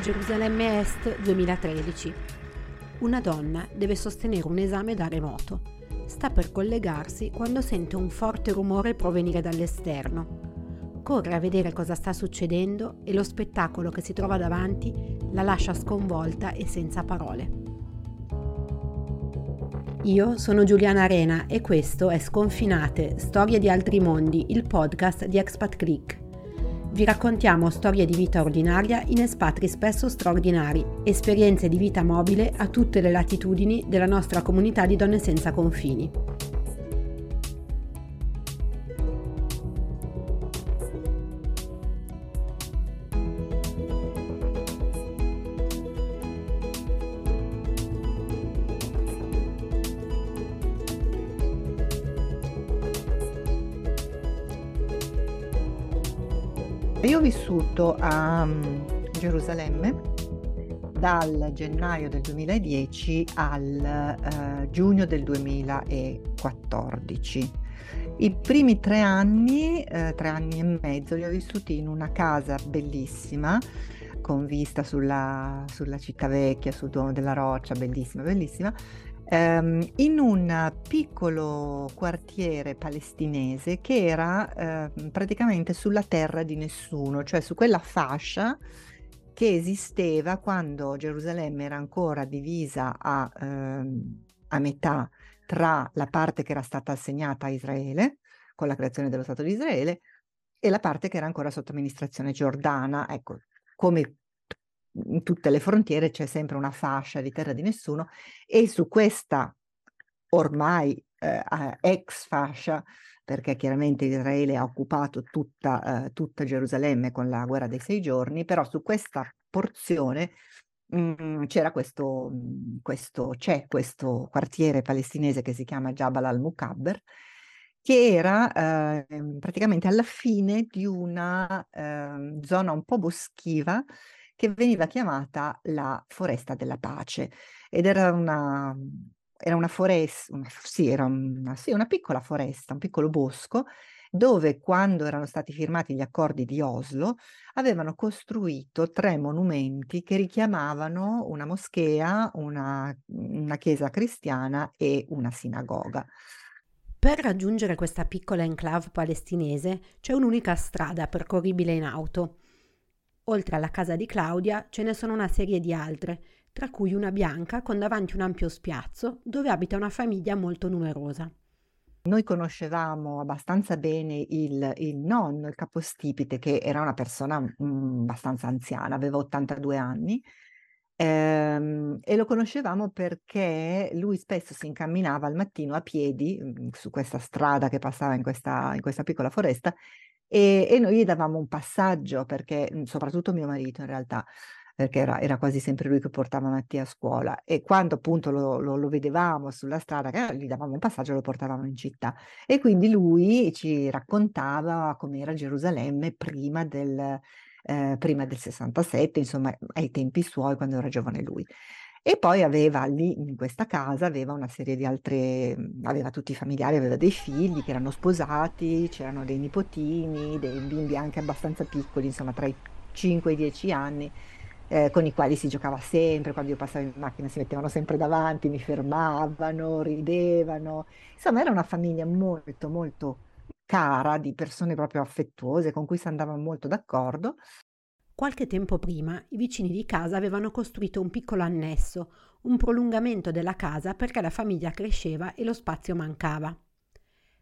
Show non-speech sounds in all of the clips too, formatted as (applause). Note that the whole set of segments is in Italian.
Gerusalemme Est 2013. Una donna deve sostenere un esame da remoto. Sta per collegarsi quando sente un forte rumore provenire dall'esterno. Corre a vedere cosa sta succedendo e lo spettacolo che si trova davanti la lascia sconvolta e senza parole. Io sono Giuliana Arena e questo è Sconfinate, Storie di altri mondi, il podcast di Expat Click. Vi raccontiamo storie di vita ordinaria in espatri spesso straordinari, esperienze di vita mobile a tutte le latitudini della nostra comunità di donne senza confini. Vissuto a um, Gerusalemme dal gennaio del 2010 al uh, giugno del 2014. I primi tre anni, eh, tre anni e mezzo, li ho vissuti in una casa bellissima, con vista sulla, sulla città vecchia, sul Duomo della Roccia, bellissima, bellissima, ehm, in un piccolo quartiere palestinese che era eh, praticamente sulla terra di nessuno, cioè su quella fascia che esisteva quando Gerusalemme era ancora divisa a, ehm, a metà tra la parte che era stata assegnata a Israele, con la creazione dello Stato di Israele, e la parte che era ancora sotto amministrazione giordana. Ecco, come in tutte le frontiere c'è sempre una fascia di terra di nessuno e su questa ormai eh, ex fascia, perché chiaramente Israele ha occupato tutta, eh, tutta Gerusalemme con la guerra dei sei giorni, però su questa porzione mh, mm, c'era questo, questo, c'è questo quartiere palestinese che si chiama Jabal al-Mukabber, che era eh, praticamente alla fine di una eh, zona un po' boschiva che veniva chiamata la Foresta della Pace ed era una, era una foresta, una, sì, era una, sì, una piccola foresta, un piccolo bosco dove quando erano stati firmati gli accordi di Oslo avevano costruito tre monumenti che richiamavano una moschea, una, una chiesa cristiana e una sinagoga. Per raggiungere questa piccola enclave palestinese c'è un'unica strada percorribile in auto. Oltre alla casa di Claudia ce ne sono una serie di altre, tra cui una bianca con davanti un ampio spiazzo dove abita una famiglia molto numerosa. Noi conoscevamo abbastanza bene il, il nonno, il capostipite, che era una persona mh, mm, abbastanza anziana, aveva 82 anni, ehm, e lo conoscevamo perché lui spesso si incamminava al mattino a piedi mm, su questa strada che passava in questa, in questa piccola foresta e, e noi gli davamo un passaggio perché, mhmm, soprattutto mio marito in realtà, perché era, era, quasi sempre lui che portava Mattia a scuola e quando appunto lo, lo, lo vedevamo sulla strada, gli davamo un passaggio lo portavamo in città e quindi lui ci raccontava com'era Gerusalemme prima del, eh, prima del 67, insomma ai tempi suoi quando era giovane lui. E poi aveva lì, in questa casa, aveva una serie di altre, mhmm, aveva tutti i familiari, aveva dei figli che erano sposati, c'erano dei nipotini, dei bimbi anche abbastanza piccoli, insomma tra i 5 e i 10 anni, eh, con i quali si giocava sempre, quando io passavo in macchina si mettevano sempre davanti, mi fermavano, ridevano. Insomma, era una famiglia molto, molto cara, di persone proprio affettuose, con cui si andava molto d'accordo. Qualche tempo prima i vicini di casa avevano costruito un piccolo annesso, un prolungamento della casa perché la famiglia cresceva e lo spazio mancava.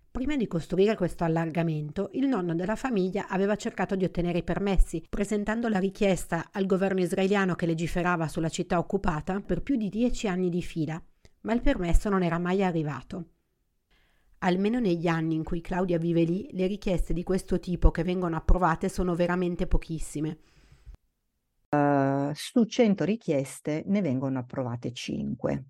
Prima di costruire questo allargamento, il nonno della famiglia aveva cercato di ottenere i permessi, presentando la richiesta al governo israeliano che legiferava sulla città occupata per più di dieci anni di fila, ma il permesso non era mai arrivato. Almeno negli anni in cui Claudia vive lì, le richieste di questo tipo che vengono approvate sono veramente pochissime su 100 richieste ne vengono approvate 5.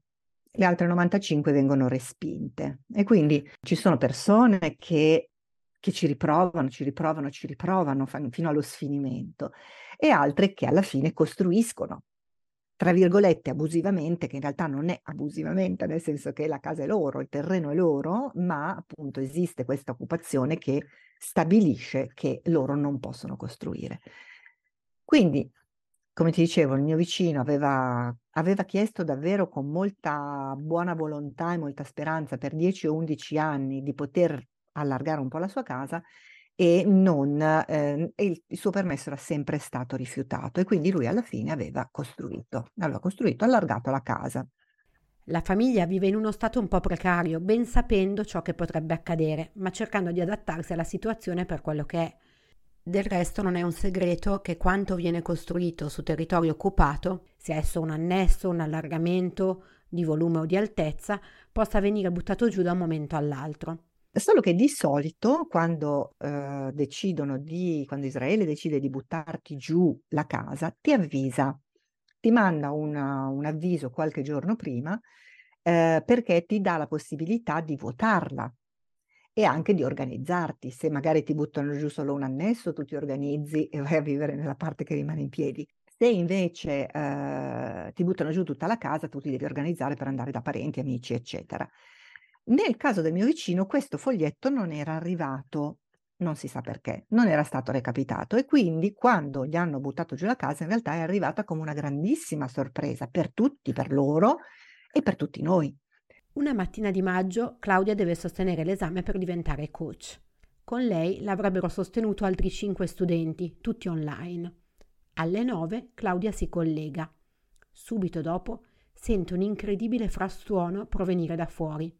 Le altre 95 vengono respinte. E quindi ci sono persone che, che ci riprovano, ci riprovano, ci riprovano fino allo sfinimento e altre che alla fine costruiscono tra virgolette abusivamente, che in realtà non è abusivamente, nel senso che la casa è loro, il terreno è loro, ma appunto esiste questa occupazione che stabilisce che loro non possono costruire. Quindi come ti dicevo, il mio vicino aveva, aveva chiesto davvero con molta buona volontà e molta speranza per 10 o 11 anni di poter allargare un po' la sua casa e non, eh, il, il, suo permesso era sempre stato rifiutato e quindi lui alla fine aveva costruito, aveva costruito, allargato la casa. La famiglia vive in uno stato un po' precario, ben sapendo ciò che potrebbe accadere, ma cercando di adattarsi alla situazione per quello che è. Del resto non è un segreto che quanto viene costruito su territorio occupato, sia esso un annesso, un allargamento di volume o di altezza, possa venire buttato giù da un momento all'altro. Solo che di solito quando eh, di, quando Israele decide di buttarti giù la casa, ti avvisa, ti manda una, un avviso qualche giorno prima eh, perché ti dà la possibilità di votarla e anche di organizzarti. Se magari ti buttano giù solo un annesso, tu ti organizzi e vai a vivere nella parte che rimane in piedi. Se invece eh, ti buttano giù tutta la casa, tu ti devi organizzare per andare da parenti, amici, eccetera. Nel caso del mio vicino, questo foglietto non era arrivato, non si sa perché, non era stato recapitato e quindi quando gli hanno buttato giù la casa, in realtà è arrivata come una grandissima sorpresa per tutti, per loro e per tutti noi. Una mattina di maggio Claudia deve sostenere l'esame per diventare coach. Con lei l'avrebbero sostenuto altri cinque studenti, tutti online. Alle 9 Claudia si collega. Subito dopo sente un incredibile frastuono provenire da fuori.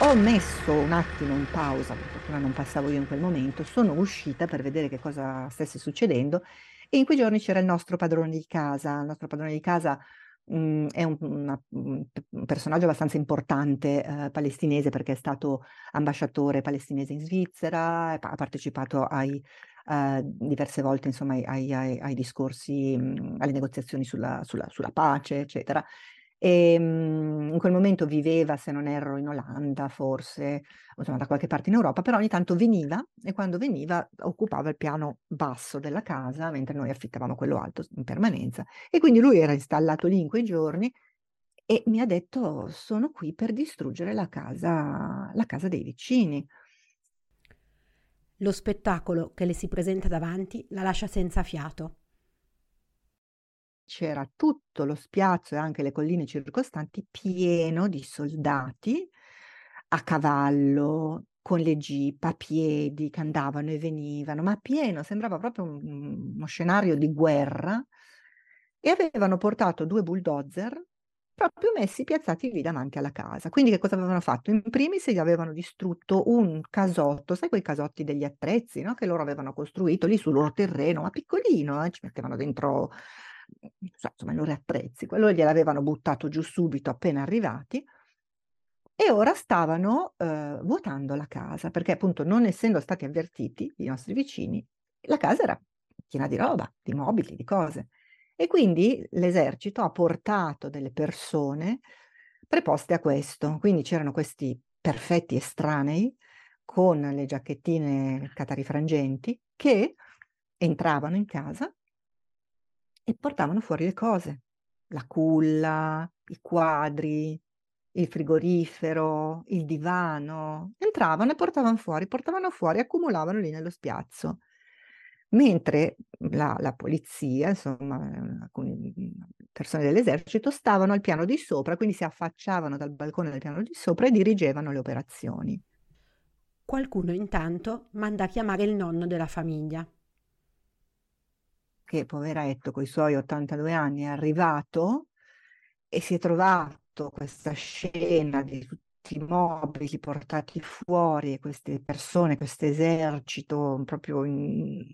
Ho messo un attimo in pausa, per fortuna non passavo io in quel momento, sono uscita per vedere che cosa stesse succedendo e in quei giorni c'era il nostro padrone di casa. Il nostro padrone di casa Mhmm, è un, una, un, personaggio abbastanza importante eh, palestinese perché è stato ambasciatore palestinese in Svizzera, ha partecipato ai, eh, diverse volte insomma, ai, ai, ai discorsi, mh, mhmm, alle negoziazioni sulla, sulla, sulla pace, eccetera. E, ehm, in quel momento viveva, se non erro, in Olanda forse, insomma da qualche parte in Europa, però ogni tanto veniva e quando veniva occupava il piano basso della casa, mentre noi affittavamo quello alto in permanenza. E quindi lui era installato lì in quei giorni e mi ha detto sono qui per distruggere la casa, la casa dei vicini. Lo spettacolo che le si presenta davanti la lascia senza fiato c'era tutto lo spiazzo e anche le colline circostanti pieno di soldati a cavallo, con le jeep, a piedi, che andavano e venivano, ma pieno, sembrava proprio un, uno scenario di guerra. E avevano portato due bulldozer proprio messi piazzati lì davanti alla casa. Quindi che cosa avevano fatto? In primis gli avevano distrutto un casotto, sai quei casotti degli attrezzi, no? Che loro avevano costruito lì sul loro terreno, ma piccolino, eh? ci mettevano dentro insomma, i loro attrezzi, quello gliel'avevano buttato giù subito appena arrivati e ora stavano eh, vuotando la casa, perché appunto non essendo stati avvertiti i nostri vicini, la casa era piena di roba, di mobili, di cose. E quindi l'esercito ha portato delle persone preposte a questo. Quindi c'erano questi perfetti estranei con le giacchettine catarifrangenti che entravano in casa e portavano fuori le cose, la culla, i quadri, il frigorifero, il divano, entravano e portavano fuori, portavano fuori, accumulavano lì nello spiazzo. Mentre la, la polizia, insomma, alcune persone dell'esercito stavano al piano di sopra, quindi si affacciavano dal balcone del piano di sopra e dirigevano le operazioni. Qualcuno intanto manda a chiamare il nonno della famiglia che poveretto con i suoi 82 anni è arrivato e si è trovato questa scena di tutti i mobili portati fuori e queste persone, questo esercito, proprio in,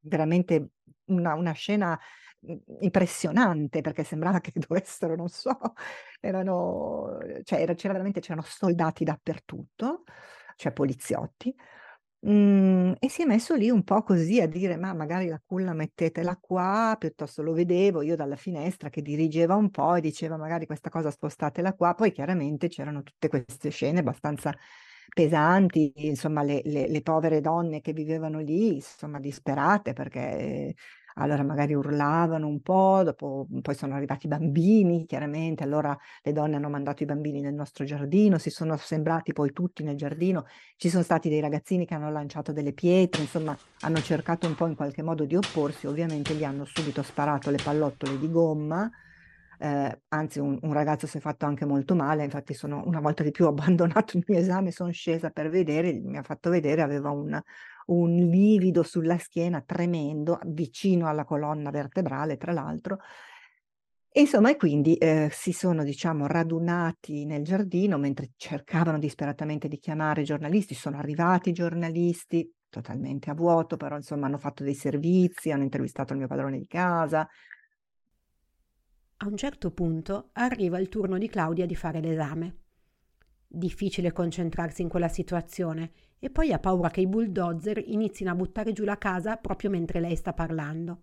veramente una, una scena impressionante perché sembrava che dovessero, non so, erano, cioè era, c'era veramente, c'erano soldati dappertutto, cioè poliziotti, Mhmm, e si è messo lì un po' così a dire: "Ma magari la culla mettetela qua", piuttosto lo vedevo io dalla finestra che dirigeva un po' e diceva: "Magari questa cosa spostatela qua". Poi chiaramente c'erano tutte queste scene abbastanza pesanti, insomma le le le povere donne che vivevano lì, insomma disperate perché allora magari urlavano un po', dopo poi sono arrivati i bambini, chiaramente, allora le donne hanno mandato i bambini nel nostro giardino, si sono assemblati poi tutti nel giardino, ci sono stati dei ragazzini che hanno lanciato delle pietre, insomma hanno cercato un po' in qualche modo di opporsi, ovviamente gli hanno subito sparato le pallottole di gomma, eh, anzi un, un, ragazzo si è fatto anche molto male, infatti sono una volta di più (laughs) abbandonato il mio esame, sono scesa per vedere, mi ha fatto vedere, aveva un, un livido sulla schiena tremendo, vicino alla colonna vertebrale tra l'altro, Insomma, e quindi eh, si sono, diciamo, radunati nel giardino mentre cercavano disperatamente di chiamare i giornalisti. Sono arrivati i giornalisti, totalmente a vuoto, però insomma hanno fatto dei servizi, hanno intervistato il mio padrone di casa, a un certo punto arriva il turno di Claudia di fare l'esame. Difficile concentrarsi in quella situazione e poi ha paura che i bulldozer inizino a buttare giù la casa proprio mentre lei sta parlando.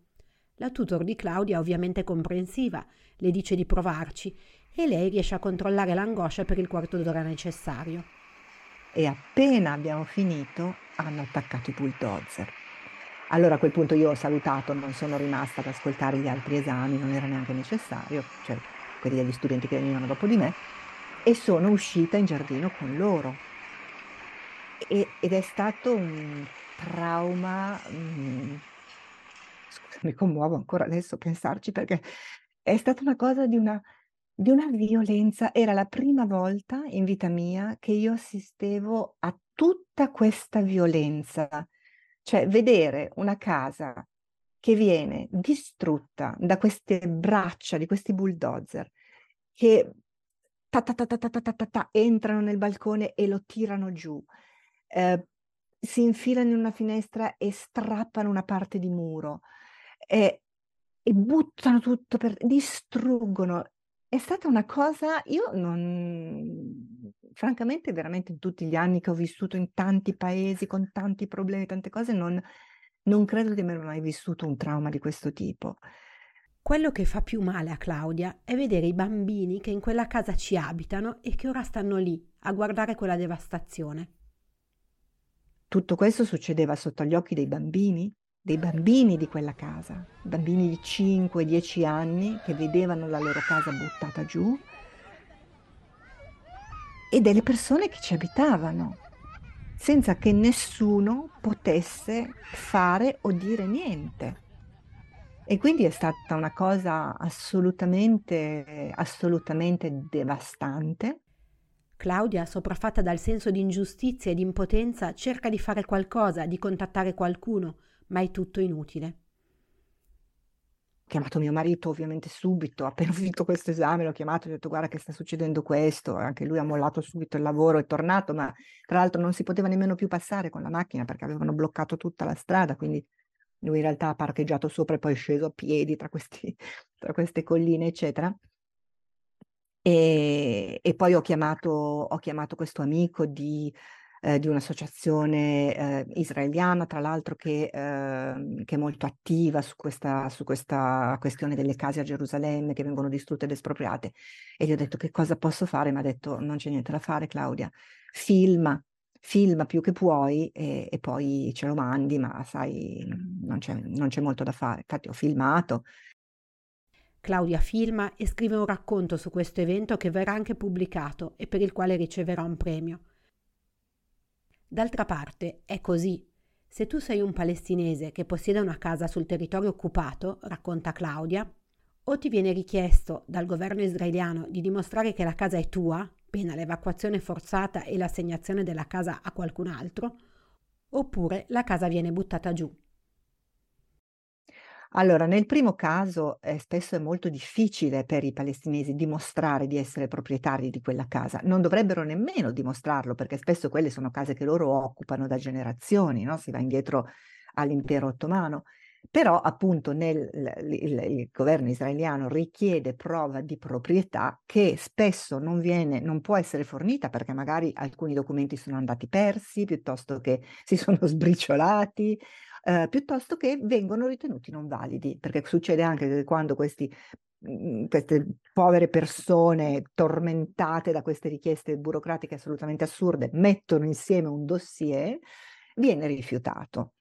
La tutor di Claudia è ovviamente comprensiva, le dice di provarci e lei riesce a controllare l'angoscia per il quarto d'ora necessario. E appena abbiamo finito hanno attaccato i bulldozer. Allora a quel punto io ho salutato, non sono rimasta ad ascoltare gli altri esami, non era neanche necessario, cioè quelli degli studenti che venivano dopo di me, e sono uscita in giardino con loro. E, ed è stato un trauma, mm, scusa, mi commuovo ancora adesso a pensarci perché è stata una cosa di una, di una violenza, era la prima volta in vita mia che io assistevo a tutta questa violenza cioè vedere una casa che viene distrutta da queste braccia di questi bulldozer che ta ta ta ta ta ta ta, ta entrano nel balcone e lo tirano giù, eh, si infilano in una finestra e strappano una parte di muro eh, e buttano tutto per distruggono. È stata una cosa, io non, francamente, veramente in tutti gli anni che ho vissuto in tanti paesi con tanti problemi, tante cose, non, non credo di aver mai vissuto un trauma di questo tipo. Quello che fa più male a Claudia è vedere i bambini che in quella casa ci abitano e che ora stanno lì a guardare quella devastazione. Tutto questo succedeva sotto gli occhi dei bambini, dei bambini di quella casa, bambini di 5-10 anni che vedevano la loro casa buttata giù e delle persone che ci abitavano, senza che nessuno potesse fare o dire niente. E quindi è stata una cosa assolutamente, assolutamente devastante. Claudia, sopraffatta dal senso di ingiustizia e di impotenza, cerca di fare qualcosa, di contattare qualcuno, ma è tutto inutile chiamato mio marito ovviamente subito, appena (laughs) finito questo esame l'ho chiamato e ho detto guarda che sta succedendo questo, anche lui ha mollato subito il lavoro, è tornato, ma tra l'altro non si poteva nemmeno più passare con la macchina perché avevano bloccato tutta la strada, quindi lui in realtà ha parcheggiato sopra e poi è sceso a piedi tra, questi, (laughs) tra queste colline, eccetera. E, e poi ho chiamato, ho chiamato questo amico di eh, di un'associazione eh, israeliana, tra l'altro che, eh, che, è molto attiva su questa, su questa questione delle case a Gerusalemme che vengono distrutte ed espropriate. E gli ho detto che cosa posso fare? Mi ha detto non c'è niente da fare Claudia, filma, filma più che puoi e, e poi ce lo mandi, ma sai, non c'è, non c'è molto da fare. Infatti ho filmato, Claudia filma e scrive un racconto su questo evento che verrà anche pubblicato e per il quale riceverà un premio. D'altra parte è così. Se tu sei un palestinese che possiede una casa sul territorio occupato, racconta Claudia, o ti viene richiesto dal governo israeliano di dimostrare che la casa è tua, pena l'evacuazione forzata e l'assegnazione della casa a qualcun altro, oppure la casa viene buttata giù. Allora, nel primo caso eh, spesso è molto difficile per i palestinesi dimostrare di essere proprietari di quella casa. Non dovrebbero nemmeno dimostrarlo perché spesso quelle sono case che loro occupano da generazioni, no? si va indietro all'impero ottomano. Però appunto nel, il, il, governo israeliano richiede prova di proprietà che spesso non, viene, non può essere fornita perché magari alcuni documenti sono andati persi piuttosto che si (laughs) sono sbriciolati eh, piuttosto che vengono ritenuti non validi, perché succede anche che quando questi mhmm, queste povere persone tormentate da queste richieste burocratiche assolutamente assurde mettono insieme un dossier, viene rifiutato.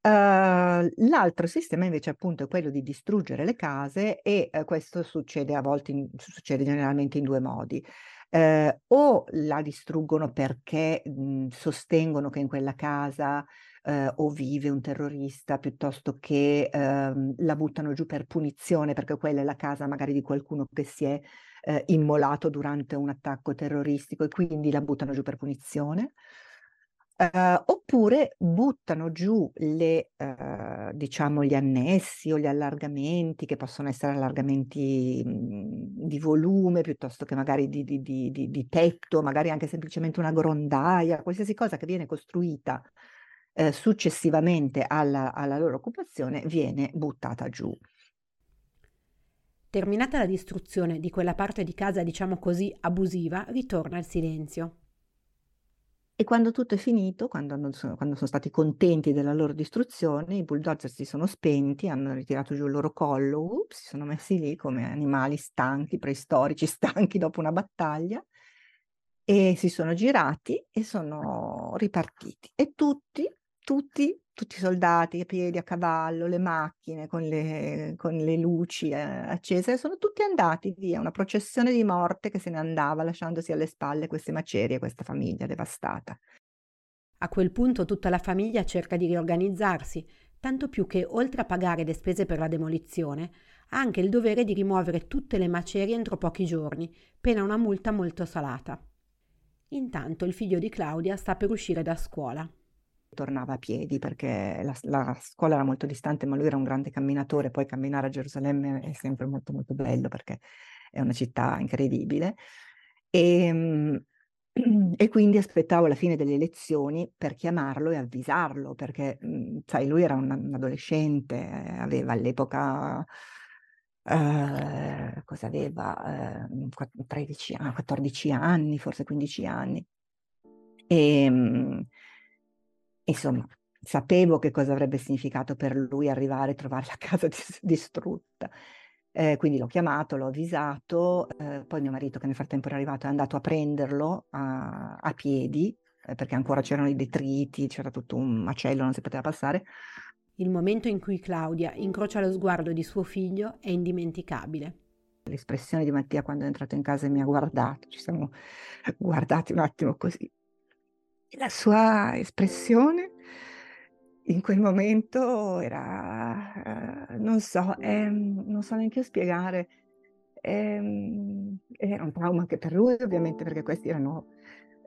Uh, l'altro sistema invece appunto è quello di distruggere le case e uh, questo succede a volte, in, succede generalmente in due modi. Uh, o la distruggono perché mh, sostengono che in quella casa o vive un terrorista piuttosto che ehm, la buttano giù per punizione perché quella è la casa magari di qualcuno che si è immolato durante un attacco terroristico e quindi la buttano giù per punizione. Uh, oppure buttano giù le, uh, diciamo, gli annessi o gli allargamenti, che possono essere allargamenti mh, mhmm, di volume piuttosto che magari di, di, di, di, tetto, magari anche semplicemente una grondaia, qualsiasi cosa che viene costruita uh, successivamente alla, alla loro occupazione viene buttata giù. Terminata la distruzione di quella parte di casa, diciamo così, abusiva, ritorna il silenzio. E quando tutto è finito, quando, sono, quando sono stati contenti della loro distruzione, i bulldozer si sono spenti, hanno ritirato giù il loro collo, ups, si sono messi lì come animali stanchi, preistorici, (laughs) stanchi dopo una battaglia, e si sono girati e sono ripartiti. E tutti, tutti tutti i soldati a piedi, a cavallo, le macchine con le, con le luci eh, accese, sono tutti andati via, una processione di morte che se ne andava lasciandosi alle spalle queste macerie, questa famiglia devastata. A quel punto tutta la famiglia cerca di riorganizzarsi, tanto più che oltre a pagare le spese per la demolizione, ha anche il dovere di rimuovere tutte le macerie entro pochi giorni, pena una multa molto salata. Intanto il figlio di Claudia sta per uscire da scuola tornava a piedi perché la, la, scuola era molto distante, ma lui era un grande camminatore, poi camminare a Gerusalemme è sempre molto molto bello perché è una città incredibile. E, ehm, (clears throat) e quindi aspettavo la fine delle lezioni per chiamarlo e avvisarlo, perché mhmm, sai, lui era un, un adolescente, aveva all'epoca... Uh, cosa aveva? Uh, 13, 14 anni, forse 15 anni. E, um, Insomma, sapevo che cosa avrebbe significato per lui arrivare e trovare la casa dis- distrutta. Eh, quindi l'ho chiamato, l'ho avvisato, eh, poi mio marito che nel frattempo era arrivato è andato a prenderlo a, a piedi, eh, perché ancora c'erano i detriti, c'era tutto un macello, non si poteva passare. Il momento in cui Claudia incrocia lo sguardo di suo figlio è indimenticabile. L'espressione di Mattia quando è entrato in casa e mi ha guardato, ci siamo guardati un attimo così la sua espressione in quel momento era, uh, non so, ehm, non so neanche spiegare, ehm, era un trauma anche per lui ovviamente perché questi erano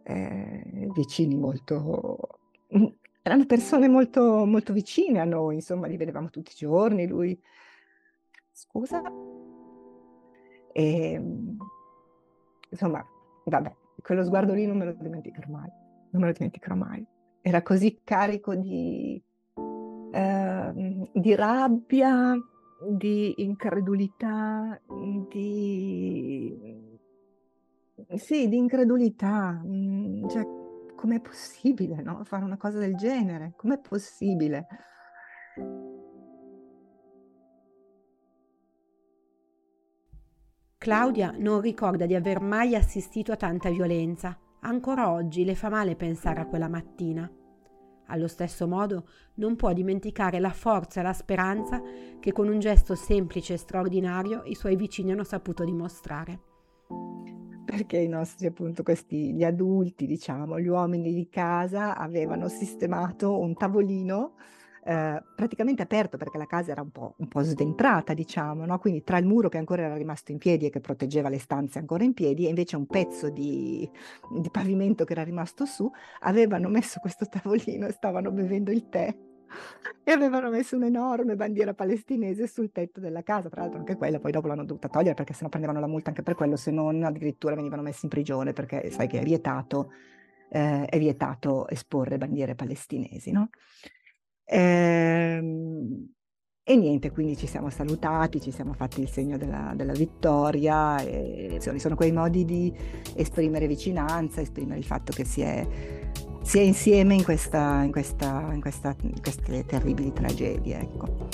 eh, vicini molto, mm, erano persone molto, molto vicine a noi, insomma li vedevamo tutti i giorni, lui, scusa, e, ehm, insomma, vabbè, quello sguardo lì non me lo dimenticherò mai non me lo dimenticherò mai. Era così carico di, eh, di rabbia, di incredulità, di... Sì, di incredulità. Mm, cioè, com'è possibile no? fare una cosa del genere? Com'è possibile? Claudia non ricorda di aver mai assistito a tanta violenza. Ancora oggi le fa male pensare a quella mattina. Allo stesso modo non può dimenticare la forza e la speranza che con un gesto semplice e straordinario i suoi vicini hanno saputo dimostrare. Perché i nostri, appunto, questi, gli adulti, diciamo, gli uomini di casa avevano sistemato un tavolino eh, praticamente aperto perché la casa era un po', un po sventrata, diciamo, no? quindi tra il muro che ancora era rimasto in piedi e che proteggeva le stanze ancora in piedi e invece un pezzo di, di pavimento che era rimasto su, avevano messo questo tavolino e stavano bevendo il tè e avevano messo un'enorme bandiera palestinese sul tetto della casa, tra l'altro anche quella poi dopo l'hanno dovuta togliere perché sennò prendevano la multa anche per quello, se non addirittura venivano messi in prigione perché sai che è vietato, eh, è vietato esporre bandiere palestinesi, no? Ehm, e niente, quindi ci siamo salutati, ci siamo fatti il segno della, della vittoria. E, sono quei modi di esprimere vicinanza, esprimere il fatto che si è, si è insieme in, questa, in, questa, in, questa, in queste terribili tragedie. Ecco.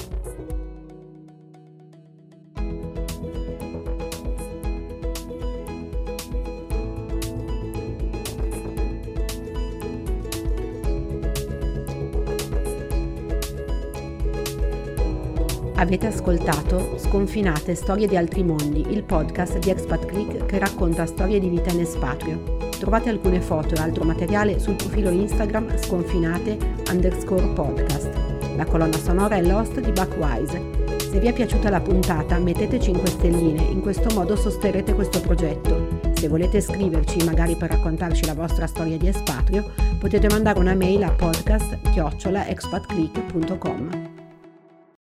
Avete ascoltato Sconfinate Storie di altri mondi, il podcast di Expat Click che racconta storie di vita in espatrio. Trovate alcune foto e altro materiale sul profilo Instagram sconfinate underscore podcast. La colonna sonora è Lost di Buckwise. Se vi è piaciuta la puntata mettete 5 stelline, in questo modo sosterrete questo progetto. Se volete scriverci magari per raccontarci la vostra storia di espatrio, potete mandare una mail a podcast-expatclick.com.